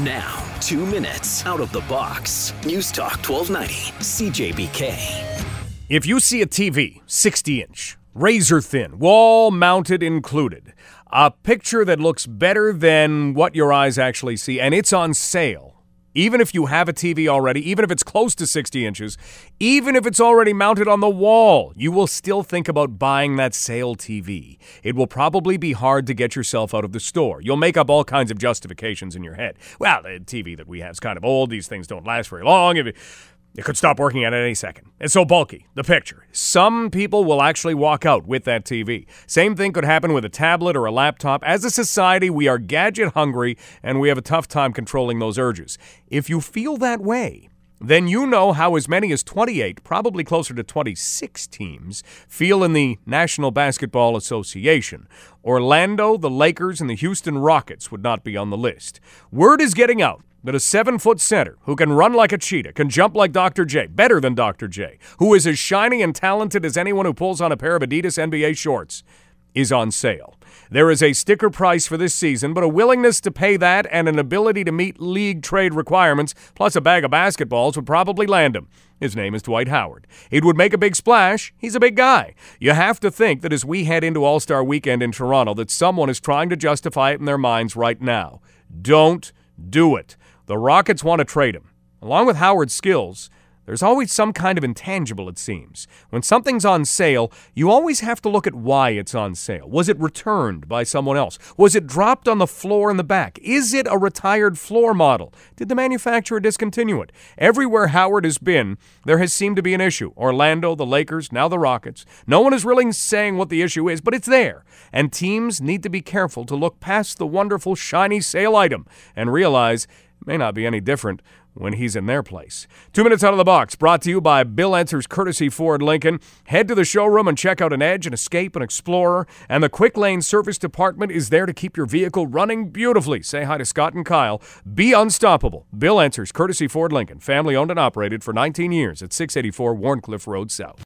Now, two minutes out of the box. News Talk 1290, CJBK. If you see a TV, 60 inch, razor thin, wall mounted included, a picture that looks better than what your eyes actually see, and it's on sale, even if you have a TV already, even if it's close to 60 inches, even if it's already mounted on the wall, you will still think about buying that sale TV. It will probably be hard to get yourself out of the store. You'll make up all kinds of justifications in your head. Well, the TV that we have is kind of old. These things don't last very long. It could stop working at any second. It's so bulky, the picture. Some people will actually walk out with that TV. Same thing could happen with a tablet or a laptop. As a society, we are gadget hungry and we have a tough time controlling those urges. If you feel that way, then you know how as many as 28, probably closer to 26 teams, feel in the National Basketball Association. Orlando, the Lakers, and the Houston Rockets would not be on the list. Word is getting out that a seven foot center who can run like a cheetah, can jump like Dr. J, better than Dr. J, who is as shiny and talented as anyone who pulls on a pair of Adidas NBA shorts, is on sale. There is a sticker price for this season, but a willingness to pay that and an ability to meet league trade requirements, plus a bag of basketballs, would probably land him. His name is Dwight Howard. It would make a big splash. He's a big guy. You have to think that as we head into All Star weekend in Toronto, that someone is trying to justify it in their minds right now. Don't do it. The Rockets want to trade him. Along with Howard's skills, there's always some kind of intangible, it seems. When something's on sale, you always have to look at why it's on sale. Was it returned by someone else? Was it dropped on the floor in the back? Is it a retired floor model? Did the manufacturer discontinue it? Everywhere Howard has been, there has seemed to be an issue. Orlando, the Lakers, now the Rockets. No one is really saying what the issue is, but it's there. And teams need to be careful to look past the wonderful, shiny sale item and realize may not be any different when he's in their place. Two minutes out of the box, brought to you by Bill Answers Courtesy Ford Lincoln. Head to the showroom and check out an Edge, an Escape, an Explorer, and the Quick Lane Service Department is there to keep your vehicle running beautifully. Say hi to Scott and Kyle. Be unstoppable. Bill Answers Courtesy Ford Lincoln, family owned and operated for 19 years at 684 Wharncliffe Road South.